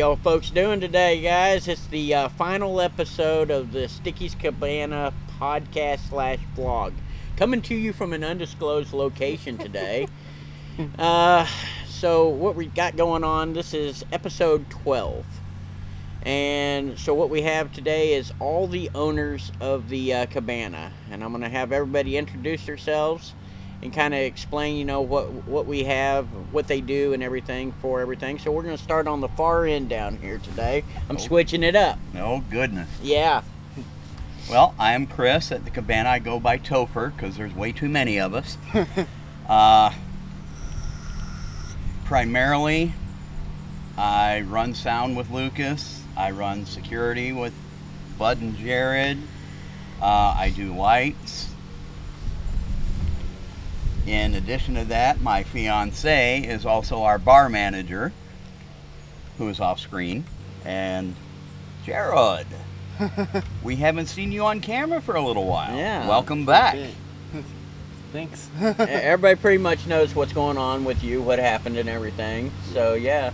y'all folks doing today, guys? It's the uh, final episode of the Sticky's Cabana podcast slash vlog, coming to you from an undisclosed location today. uh, so what we got going on? This is episode twelve, and so what we have today is all the owners of the uh, cabana, and I'm gonna have everybody introduce themselves and kind of explain, you know, what what we have, what they do, and everything for everything. So we're gonna start on the far end down here today. I'm switching it up. Oh goodness. Yeah. Well, I am Chris at the cabana. I go by Topher because there's way too many of us. uh, primarily, I run sound with Lucas. I run security with Bud and Jared. Uh, I do lights. In addition to that, my fiance is also our bar manager, who is off screen, and Jared. we haven't seen you on camera for a little while. Yeah. Welcome back. Thanks. Everybody pretty much knows what's going on with you, what happened, and everything. So yeah,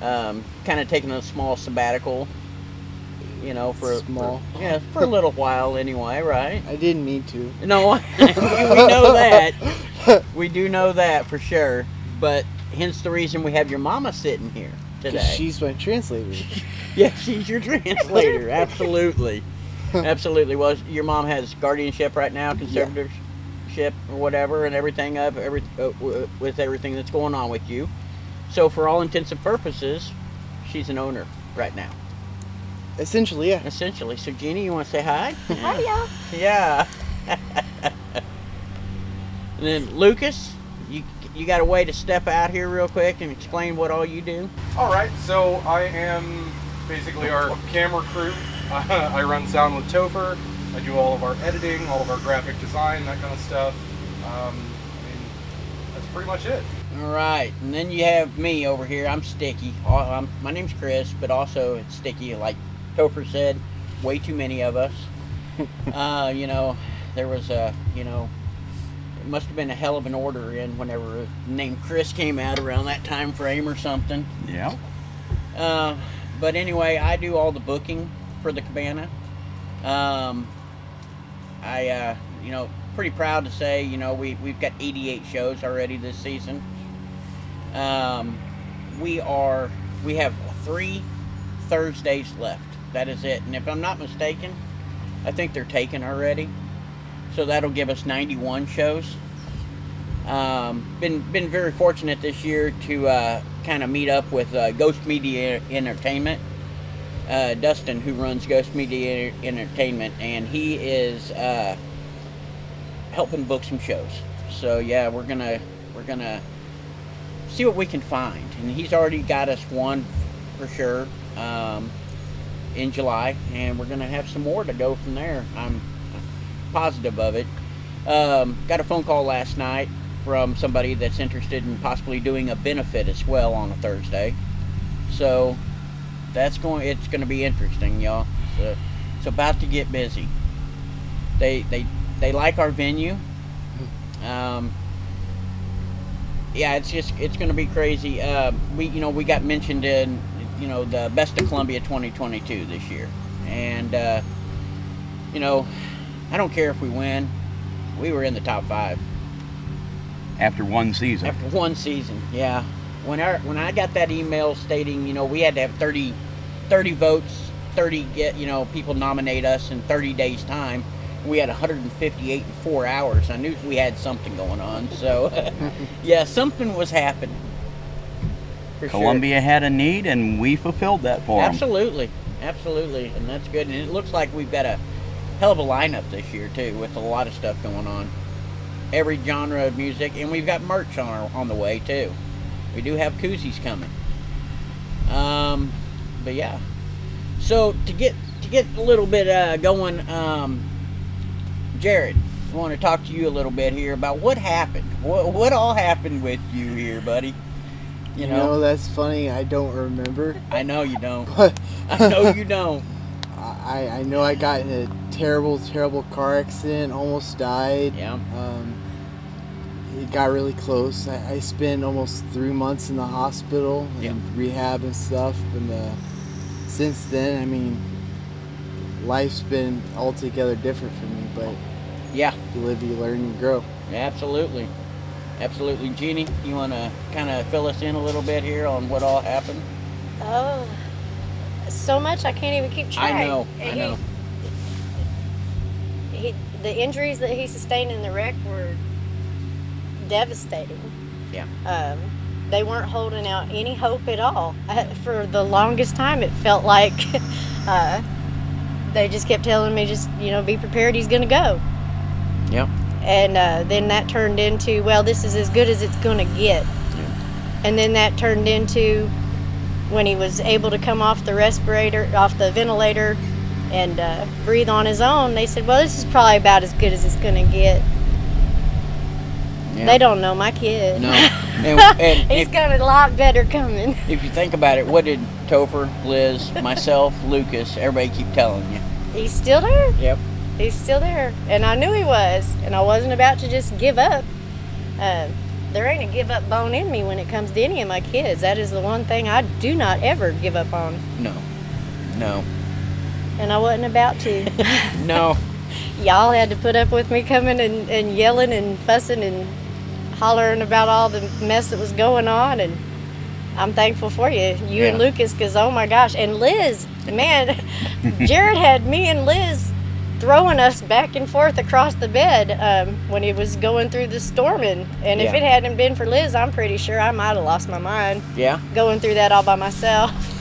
um, kind of taking a small sabbatical. You know, for Small. for- yeah, for a little while anyway, right? I didn't mean to. No, we know that. We do know that for sure. But hence the reason we have your mama sitting here today. she's my translator. Yeah, she's your translator. Absolutely. Absolutely. Well, your mom has guardianship right now, conservatorship or whatever, and everything up every uh, with everything that's going on with you. So, for all intents and purposes, she's an owner right now, Essentially, yeah. essentially. So, Jeannie, you want to say hi? Hi, y'all. Yeah. and then Lucas, you you got a way to step out here real quick and explain what all you do? All right, so I am basically our camera crew. I run sound with Topher. I do all of our editing, all of our graphic design, that kind of stuff. Um, I mean, that's pretty much it. All right, and then you have me over here. I'm Sticky. Uh, I'm, my name's Chris, but also it's Sticky. Like Topher said, way too many of us. uh, you know, there was a, you know, it must have been a hell of an order in whenever the name Chris came out around that time frame or something. Yeah. Uh, but anyway, I do all the booking for the cabana. Um, I, uh, you know, pretty proud to say, you know, we, we've got 88 shows already this season. Um, we are, we have three Thursdays left. That is it. And if I'm not mistaken, I think they're taken already. So that'll give us 91 shows. Um, been been very fortunate this year to uh, kind of meet up with uh, Ghost Media Entertainment. Uh, Dustin, who runs Ghost Media Entertainment, and he is uh, helping book some shows. So yeah, we're gonna we're gonna see what we can find, and he's already got us one for sure um, in July, and we're gonna have some more to go from there. I'm positive of it. Um, got a phone call last night from somebody that's interested in possibly doing a benefit as well on a Thursday. So that's going. It's going to be interesting, y'all. So it's about to get busy. They they they like our venue. Um, yeah, it's just it's going to be crazy. Uh, we you know we got mentioned in you know the Best of Columbia 2022 this year, and uh, you know I don't care if we win. We were in the top five After one season. after one season. Yeah, when our when I got that email stating you know we had to have 30, 30 votes, thirty get you know people nominate us in thirty days time. We had 158 in four hours. I knew we had something going on. So, yeah, something was happening. For sure. Columbia had a need, and we fulfilled that for them. Absolutely, absolutely, and that's good. And it looks like we've got a hell of a lineup this year too, with a lot of stuff going on. Every genre of music, and we've got merch on our, on the way too. We do have koozies coming. Um, but yeah. So to get to get a little bit uh, going, um, Jared, I want to talk to you a little bit here about what happened. What what all happened with you here, buddy? You You know, know, that's funny. I don't remember, I know you don't. but I know you don't. I, I know I got in a terrible, terrible car accident. Almost died. Yeah. Um, it got really close. I, I spent almost three months in the hospital and Yeah. rehab and stuff. And uh, since then, I mean, life's been altogether different for me. But Yeah, you live, you learn, you grow. absolutely. Absolutely. Jeannie, you want to kind of fill us in a little bit here on what all happened? Oh, so much I can't even keep track. I know, I He- know. He, the injuries that he sustained in the wreck were devastating. Yeah. Um, they weren't holding out any hope at all. Uh, for the longest time, it felt like uh, they just kept telling me, just, you know, be prepared, he's going to go. And uh, then that turned into, well, this is as good as it's going to get. And then that turned into when he was able to come off the respirator, off the ventilator, and uh, breathe on his own. They said, well, this is probably about as good as it's going to get. Yeah. They don't know my kid. No. And, and He's if, got a lot better coming. if you think about it, what did Topher, Liz, myself, Lucas, everybody keep telling you? He's still there. Yep. He's still there. And I knew he was. And I wasn't about to just give up. Uh, there ain't a give up bone in me when it comes to any of my kids. That is the one thing I do not ever give up on. No. No. And I wasn't about to. No. Y'all had to put up with me coming and, and yelling and fussing and hollering about all the mess that was going on. And I'm thankful for you, you and Yeah. Lucas, because oh my gosh. And Liz, man, Jared had me and Liz throwing us back and forth across the bed um, when he was going through the storming. And if it hadn't been for Liz, I'm pretty sure I might have lost my mind Yeah. going through that all by myself.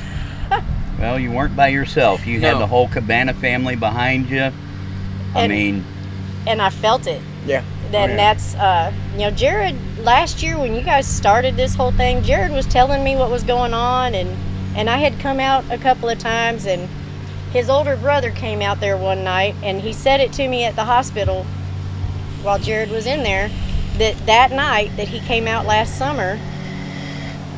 Well, you weren't by yourself. You had the whole Cabana family behind you. I And- mean, And I felt it. Yeah. then Oh, yeah. that's uh you know jared last year when you guys started this whole thing jared was telling me what was going on and and i had come out a couple of times and his older brother came out there one night and he said it to me at the hospital while jared was in there that that night that he came out last summer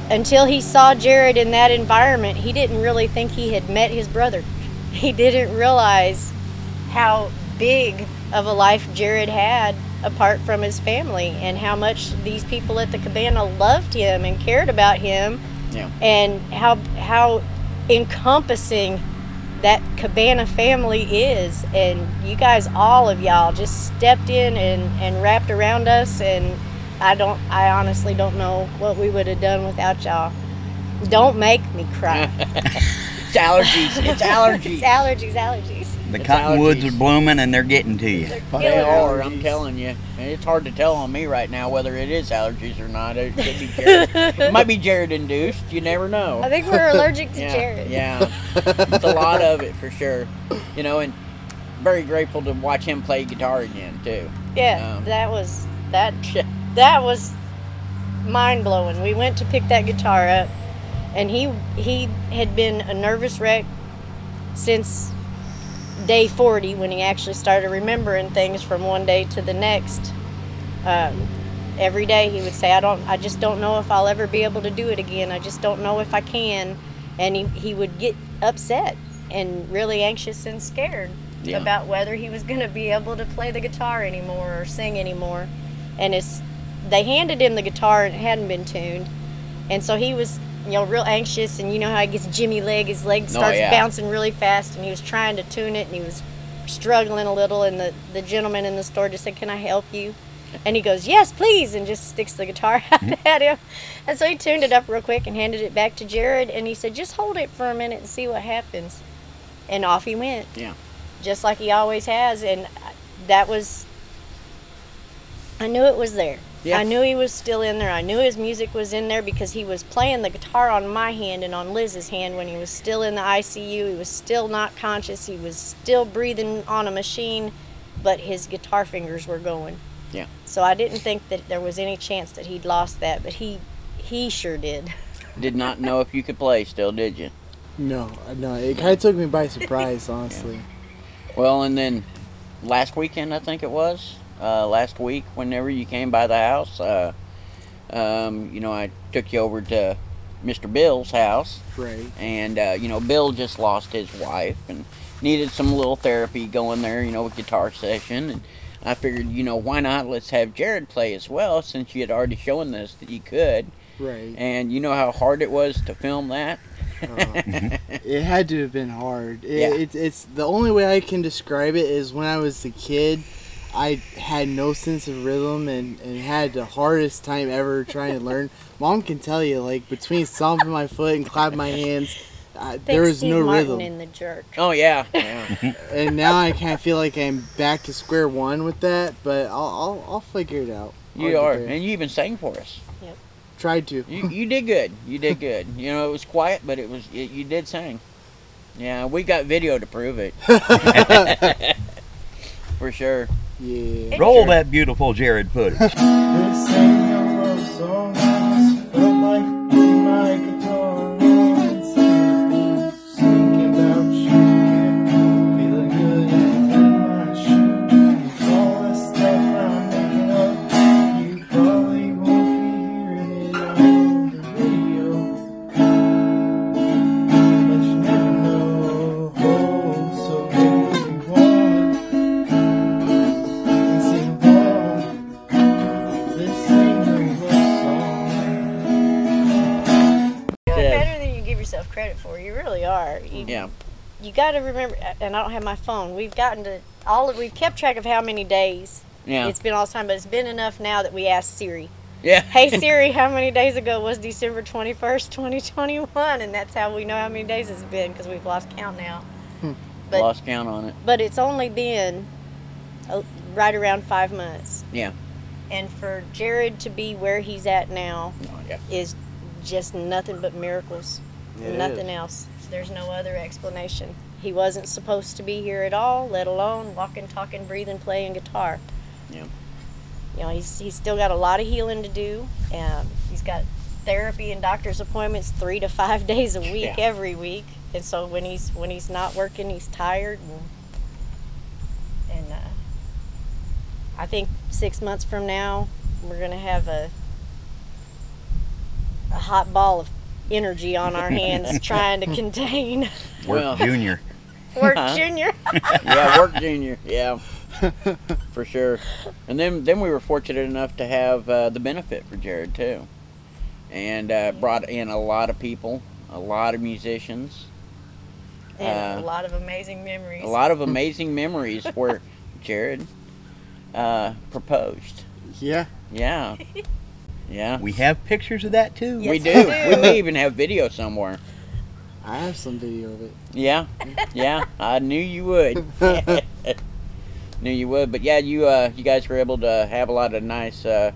until he saw jared in that environment he didn't really think he had met his brother he didn't realize how big of a life Jared had apart from his family and how much these people at the cabana loved him and cared about him Yeah. and how how encompassing that cabana family is and you guys all of y'all just stepped in and, and wrapped around us and I don't I honestly don't know what we would have done without y'all. Don't make me cry. It's allergies. It's allergies. it's allergies, allergies. The It's cottonwoods allergies. are blooming and they're getting to you. They're They killing yeah. I'm telling you. And it's hard to tell on me right now whether it is allergies or not. It could be Jared. it might be Jared induced. You never know. I think we're allergic to yeah, Jared. Yeah. it's a lot of it for sure. You know, and very grateful to watch him play guitar again too. Yeah, Um, that was that that was mind blowing. We went to pick that guitar up, and he he had been a nervous wreck since day 40 when he actually started remembering things from one day to the next. Um, every day he would say, "I don't, I just don't know if I'll ever be able to do it again. I just don't know if I can," and he he would get upset and really anxious and scared Yeah. about whether he was going to be able to play the guitar anymore or sing anymore. And it's they handed him the guitar and it hadn't been tuned, and so he was you know real anxious and you know how he gets jimmy leg his leg Oh, starts yeah. bouncing really fast and he was trying to tune it and he was struggling a little and the, the gentleman in the store just said can i help you? And he goes yes please and just sticks the guitar out mm-hmm. at him. And so he tuned it up real quick and handed it back to jared and he said just hold it for a minute and see what happens. And off he went. Yeah. just like he always has and that was i knew it was there Yeah. i knew he was still in there i knew his music was in there because he was playing the guitar on my hand and on liz's hand when he was still in the icu he was still not conscious he was still breathing on a machine but his guitar fingers were going Yeah. so i didn't think that there was any chance that he'd lost that but he he sure did Did not know if you could play still, did you? No, no, it kind of took me by surprise, honestly. Well, and then last weekend, I think it was, uh, last week, whenever you came by the house, uh, um, you know, I took you over to Mr. Bill's house, Right. and, uh, you know, Bill just lost his wife and needed some little therapy going there, you know, with guitar session. And I figured, you know, why not? Let's have Jared play as well, since you had already shown us that he could. Right. And you know how hard it was to film that. Uh, it had to have been hard. It, Yeah. it's, it's the only way I can describe it is when I was a kid, I had no sense of rhythm and, and had the hardest time ever trying to learn. Mom can tell you, like between stomping my foot and clapping my hands, uh, there was Steve no Martin rhythm. in the jerk. Oh yeah, yeah. and now I kind of feel like I'm back to square one with that, but I'll I'll, I'll figure it out. I'll you are, and you even sang for us. Yep. Tried to. You you did good. You did good. You know, it was quiet, but it was it, you did sing. Yeah, we got video to prove it for sure. Yeah. Roll Sure. that beautiful Jared footage. got to remember, and I don't have my phone. We've gotten to all. Of, we've kept track of how many days Yeah. it's been all the time, but it's been enough now that we asked Siri. yeah. Hey Siri, how many days ago was December twenty first, twenty twenty one? And that's how we know how many days it's been because we've lost count now. But Lost count on it. but it's only been uh, right around five months. Yeah. And for Jared to be where he's at now Oh, yeah. is just nothing but miracles. It nothing is. else. There's no other explanation. He wasn't supposed to be here at all, let alone walking, talking, breathing, playing guitar. Yeah. You know, he's, he's still got a lot of healing to do. Um, he's got therapy and doctor's appointments three to five days a week, Yeah. every week. And so when he's when he's not working, he's tired. And, and uh, I think six months from now, we're gonna have a a hot ball of energy on our hands trying to contain Work Well. Junior. Work Huh? Junior. yeah, work junior. Yeah, for sure. And then then we were fortunate enough to have uh, the benefit for Jared too, and uh, brought in a lot of people, a lot of musicians, and Uh, a lot of amazing memories. a lot of amazing memories where Jared uh, proposed. Yeah. Yeah, yeah. We have pictures of that too. Yes, we we do. do. We may even have video somewhere. I have some video of it. Yeah, yeah. I knew you would. knew you would. But yeah, you uh, you guys were able to have a lot of nice. Uh,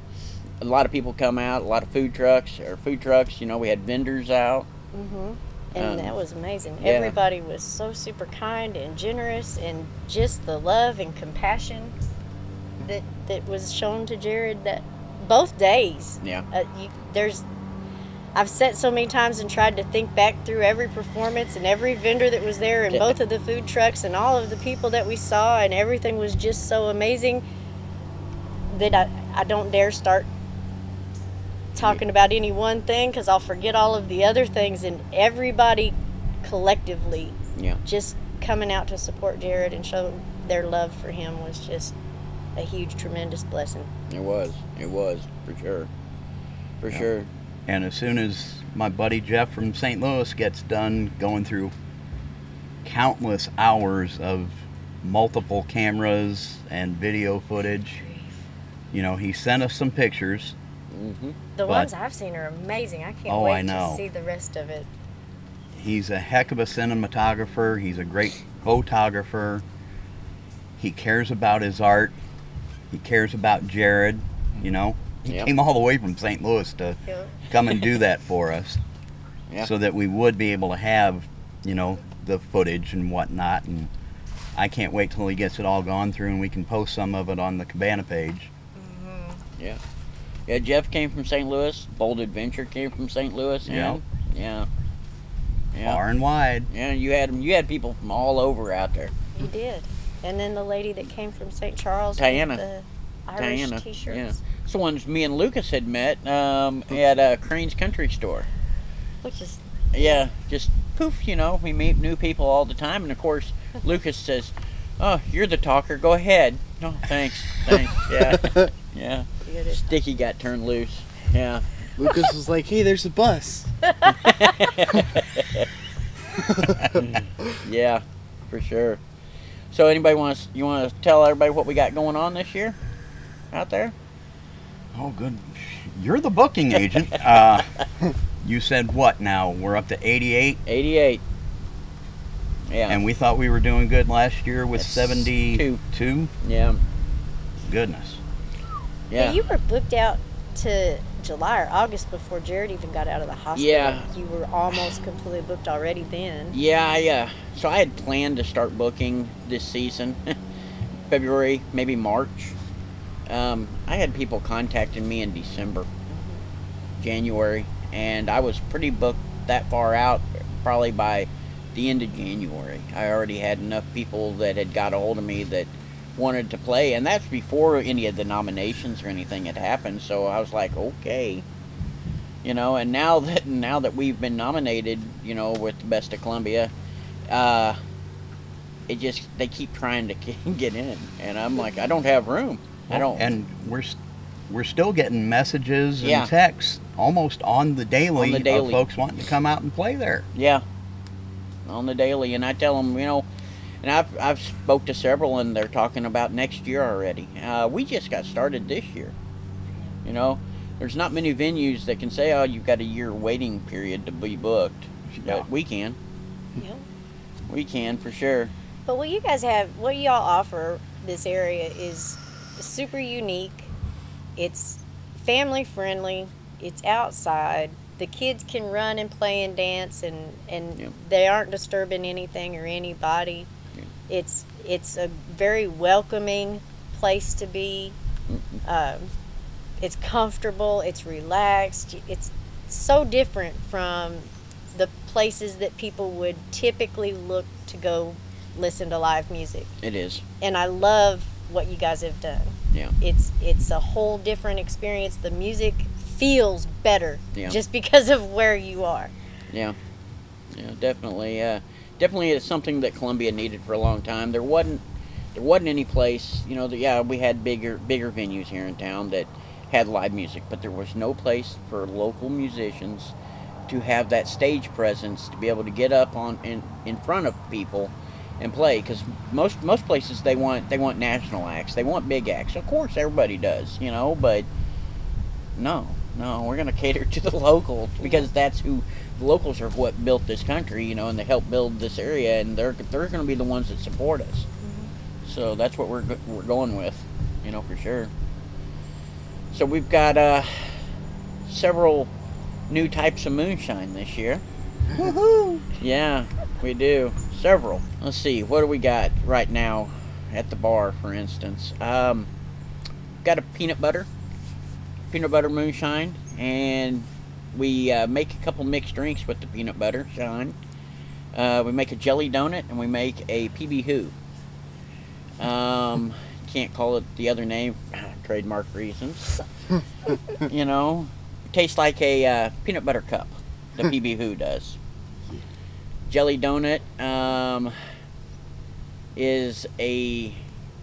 a lot of people come out. A lot of food trucks or food trucks. You know, we had vendors out. hmm And Um, that was amazing. yeah. Everybody was so super kind and generous, and just the love and compassion that that was shown to Jared that both days. Yeah. Uh, you, there's, I've sat so many times and tried to think back through every performance and every vendor that was there, and Yeah. both of the food trucks and all of the people that we saw, and everything was just so amazing that I, I don't dare start talking about any one thing because I'll forget all of the other things, and everybody collectively Yeah. just coming out to support Jared and show their love for him was just a huge, tremendous blessing. It was. It was for sure. For sure. And as soon as my buddy Jeff from St. Louis gets done going through countless hours of multiple cameras and video footage, you know, he sent us some pictures. hmm The But- ones I've seen are amazing. I can't Oh, wait I know. to see the rest of it. He's a heck of a cinematographer. He's a great photographer. He cares about his art. He cares about Jared. You know, he Yep. came all the way from St. Louis to You know? come and do that for us, Yeah. so that we would be able to have, you know, the footage and whatnot. And I can't wait till he gets it all gone through and we can post some of it on the Cabana page. Mm-hmm. Yeah. Yeah. Jeff came from St. Louis. Bold Adventure came from St. Louis. Yeah. Yeah. Yeah. Far and wide. Yeah. You had you had people from all over out there. You did. And then the lady that came from St. Charles Diana. with the Irish Diana, t-shirts. yeah. It's the ones me and Lucas had met um, at uh, Crane's Country Store. Which is Yeah, just poof, you know, we meet new people all the time. And of course, Lucas says, Oh, you're the talker, go ahead. No, thanks. Thanks. Yeah. Yeah. You get it? Sticky got turned loose. Yeah. Lucas was like, "Hey, there's a bus." Yeah, for sure. So anybody wants you want to tell everybody what we got going on this year out there? Oh, good. You're the booking agent. Uh, you said what now? We're up to 88, 88. Yeah. and we thought we were doing good last year with That's 72. yeah. Goodness. Yeah. you were booked out to July or August before Jared even got out of the hospital. Yeah. You were almost completely booked already then. Yeah, I, uh, so I had planned to start booking this season, February, maybe March. Um, I had people contacting me in December, January, and I was pretty booked that far out, probably by the end of January. I already had enough people that had got a hold of me that wanted to play, and that's before any of the nominations or anything had happened. So I was like, okay, you know. And now that now that we've been nominated, you know, with the best of Columbia, uh, it just they keep trying to get in, and I'm like, I don't have room. I don't. And we're we're still getting messages and Yeah. texts almost on the daily, On the daily. of folks wanting to come out and play there. Yeah, on the daily, and I tell them, you know, and I've I've spoke to several, and they're talking about next year already. Uh, we just got started this year. You know, there's not many venues that can say, oh, you've got a year waiting period to be booked, Yeah. but we can. Yeah. We can for sure. But what you guys have, what y'all offer this area is super unique. It's family friendly. It's outside. The kids can run and play and dance, and and Yeah. they aren't disturbing anything or anybody. Yeah. It's it's a very welcoming place to be. Um, it's comfortable. It's relaxed. It's so different from the places that people would typically look to go listen to live music. It is. And I love what you guys have done. Yeah. It's it's a whole different experience. The music feels better Yeah. just because of where you are. Yeah, yeah, definitely. Uh, definitely, it's something that Columbia needed for a long time. There wasn't, there wasn't any place. You know, that yeah, we had bigger, bigger venues here in town that had live music, but there was no place for local musicians to have that stage presence to be able to get up on in in front of people and play. Because most most places they want they want national acts, they want big acts. Of course, everybody does, you know, but no, no, we're gonna cater to the locals because that's who the locals are what built this country, you know, and they helped build this area, and they're they're gonna be the ones that support us. So that's what we're we're going with, you know, for sure. So we've got uh, several new types of moonshine this year. Woohoo! Yeah, we do. Several. Let's see, what do we got right now at the bar, for instance? Um, got a peanut butter, peanut butter moonshine, and we uh, make a couple mixed drinks with the peanut butter shine. Uh, we make a jelly donut and we make a PB Who. Um, can't call it the other name, trademark reasons. you know, tastes like a uh, peanut butter cup. The PB Who does jelly donut um, is a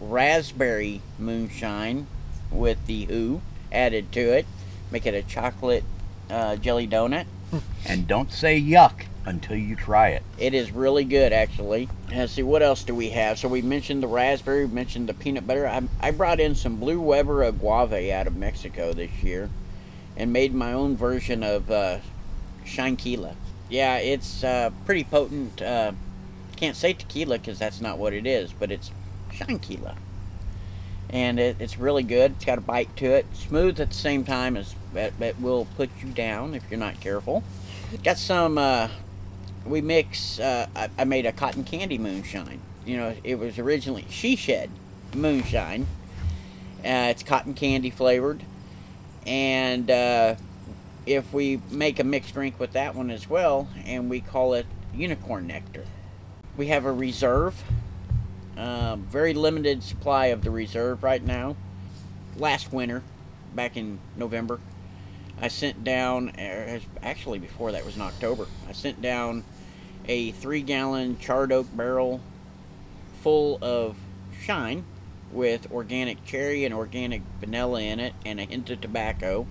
raspberry moonshine with the who added to it. Make it a chocolate uh, jelly donut. And don't say yuck until you try it. It is really good, actually. Let's see, what else do we have? So we mentioned the raspberry, we mentioned the peanut butter. I, I brought in some Blue Weber agave out of Mexico this year and made my own version of uh. Yeah, it's uh, pretty potent. Uh, can't say tequila because that's not what it is, but it's Shinekila. And it, it's really good. It's got a bite to it. Smooth at the same time as it, it will put you down if you're not careful. Got some uh, we mix. Uh, I, I made a cotton candy moonshine. You know, it was originally she shed moonshine. Uh, it's cotton candy flavored, and uh, if we make a mixed drink with that one as well, and we call it unicorn nectar. We have a reserve. Um, very limited supply of the reserve right now. Last winter, back in November, I sent down, er, actually before that was in October, I sent down a three gallon charred oak barrel full of shine with organic cherry and organic vanilla in it and a hint of tobacco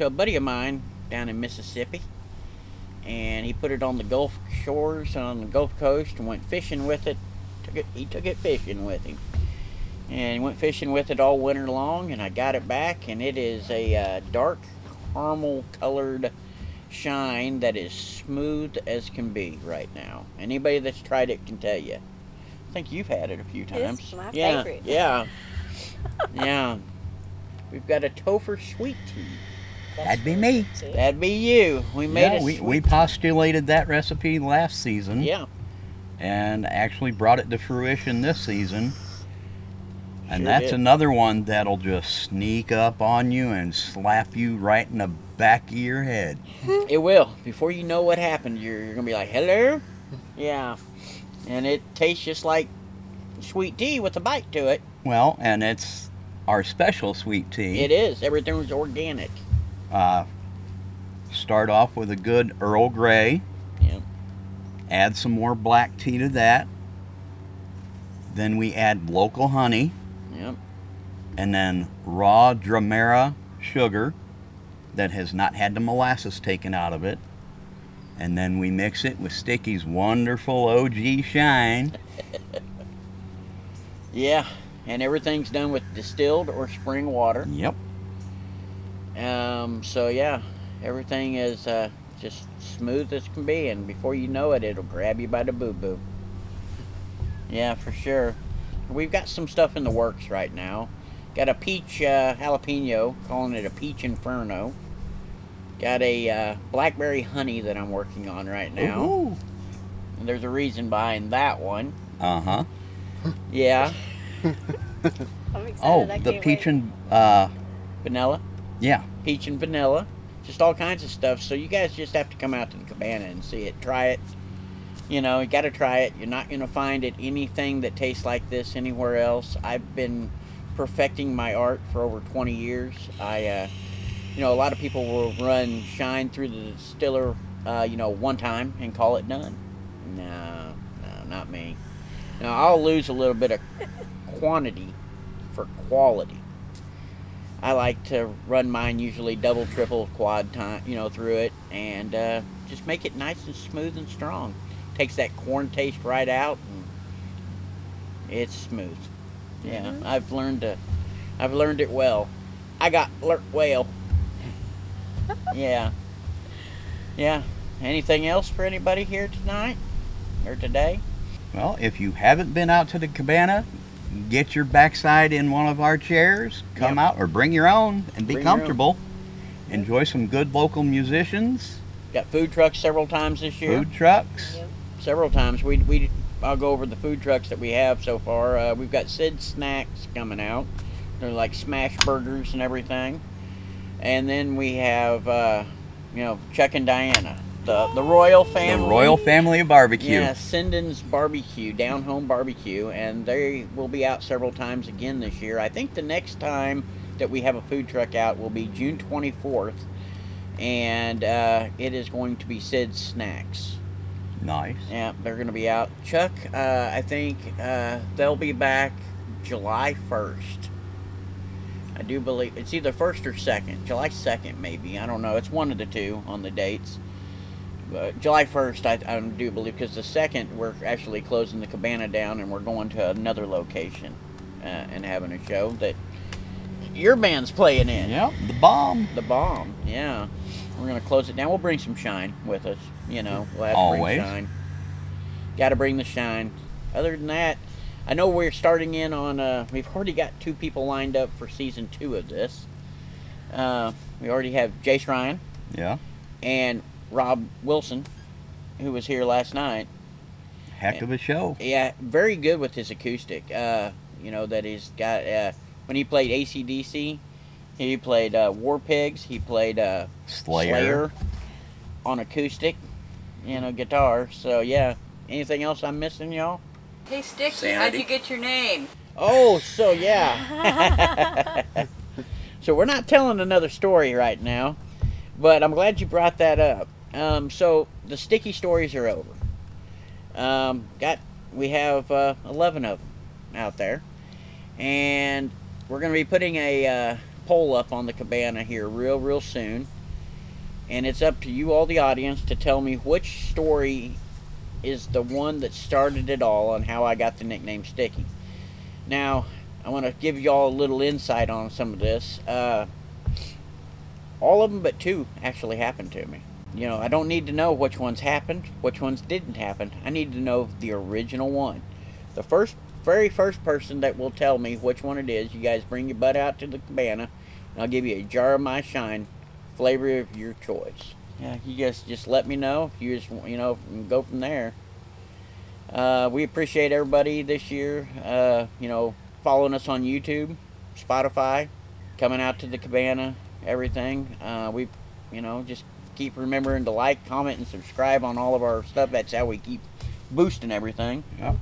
to a buddy of mine down in Mississippi. And he put it on the Gulf shores on the Gulf Coast and went fishing with it. Took it he took it fishing with him. And he went fishing with it all winter long and I got it back and it is a uh, dark caramel colored shine that is smooth as can be right now. Anybody that's tried it can tell you. I think you've had it a few times. It's my yeah, favorite. Yeah. yeah. We've got a Topher sweet tea. That'd be me. That'd be you. We made Yeah, it. we, we postulated that recipe last season Yeah. and actually brought it to fruition this season. And Sure that's did. another one that'll just sneak up on you and slap you right in the back of your head. It will. Before you know what happened, you're, you're gonna be like, "Hello." Yeah. And it tastes just like sweet tea with a bite to it. Well, and it's our special sweet tea. It is. Everything's organic. Uh, start off with a good Earl Grey. Yep. Add some more black tea to that. Then we add local honey Yep. and then raw Demerara sugar that has not had the molasses taken out of it. And then we mix it with Sticky's wonderful OG shine. Yeah. And everything's done with distilled or spring water. Yep. Um, so yeah, everything is uh, just smooth as can be, and before you know it, it'll grab you by the boo boo. Yeah, for sure. We've got some stuff in the works right now. Got a peach uh, jalapeno, calling it a peach inferno. Got a uh, blackberry honey that I'm working on right now. Ooh. And there's a reason behind that one. Uh huh. Yeah, I'm excited. Oh, I the can't peach wait. and uh, vanilla. Yeah. peach and vanilla, just all kinds of stuff. So you guys just have to come out to the cabana and see it, try it. You know, you got to try it. You're not going to find it anything that tastes like this anywhere else. I've been perfecting my art for over 20 years. I, uh, you know, a lot of people will run shine through the distiller, uh, you know, one time and call it done. No, no, not me. Now I'll lose a little bit of quantity for quality. I like to run mine usually double, triple, quad time, you know, through it, and uh, just make it nice and smooth and strong. Takes that corn taste right out, and it's smooth. Yeah, I've learned to, I've learned it well. I got learnt well. yeah, yeah. Anything else for anybody here tonight or today? Well, if you haven't been out to the cabana, get your backside in one of our chairs, come Yep. out, or bring your own and be Bring comfortable. Enjoy some good local musicians, Got food trucks several times this year. food trucks. Yep. several times. We we I'll go over the food trucks that we have so far. Uh, we've got Sid Snacks coming out. They're like smash burgers and everything. And then we have uh, you know Chuck and Diana, the the royal family. The. Royal Family of Barbecue. Yeah, Sindon's Barbecue, Down Home Barbecue, and they will be out several times again this year. I think the next time that we have a food truck out will be June 24th, and uh, it is going to be Sid's Snacks. Nice. Yeah, they're going to be out. Chuck, uh, I think uh, they'll be back July 1st. I do believe it's either first or second. July 2nd, maybe. I don't know. It's one of the two on the dates. But July 1st, I, I do believe, because the second, we're actually closing the cabana down and we're going to another location uh, and having a show that your band's playing in. Yep, the bomb. The bomb, yeah. We're gonna close it down. We'll bring some shine with us. You know, we'll have to Always. bring shine. Got to bring the shine. Other than that, I know we're starting in on. Uh, we've already got two people lined up for season two of this. Uh, we already have Jace Ryan Yeah. and Rob Wilson, who was here last night. Heck of a show. Yeah, very good with his acoustic. Uh, you know that he's got. Uh, when he played ACDC, he played uh, War Pigs. He played uh, Slayer. on acoustic, you know, guitar. So yeah. Anything else I'm missing, y'all? Hey, Sticky, Sanity. how'd you get your name? Oh, so yeah. so we're not telling another story right now, but I'm glad you brought that up. Um, so the sticky stories are over. Um, got we have uh, 11 of them out there, and we're going to be putting a uh, poll up on the cabana here real, real soon. And it's up to you, all the audience, to tell me which story is the one that started it all on how I got the nickname Sticky. Now, I want to give y'all a little insight on some of this. Uh, all of them but two actually happened to me. You know, I don't need to know which ones happened, which ones didn't happen. I need to know the original one. The first, very first person that will tell me which one it is, you guys bring your butt out to the cabana, and I'll give you a jar of my shine, flavor of your choice. Yeah, you guys just let me know. You just, you know, go from there. Uh, we appreciate everybody this year. Uh, you know, following us on YouTube, Spotify, coming out to the cabana, everything. Uh, we, you know, just keep remembering to like, comment, and subscribe on all of our stuff. That's how we keep boosting everything. Yep.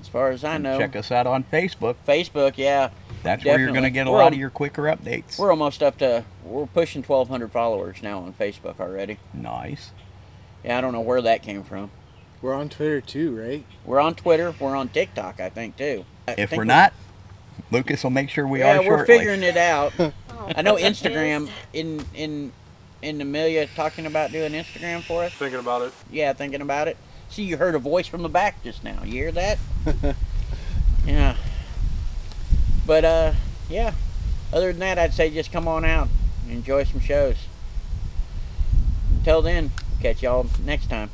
As far as I And know, Check us out on Facebook. Facebook, yeah, That's where you're going to get a We're lot on- of your quicker updates. we're almost up to we're pushing 1,200 followers now on Facebook already. Nice. Yeah, I don't know where that came from. We're on Twitter too, right? We're on Twitter. We're on TikTok, I think too. I If think we're we- not, Lucas will make sure we yeah, are we're shortly. figuring it out. I know. Instagram in in in Amelia talking about doing Instagram for us. Thinking about it. Yeah, thinking about it. See, you heard a voice from the back just now. You hear that? yeah. But uh, yeah. Other than that, I'd say just come on out, and enjoy some shows. Until then, catch y'all next time.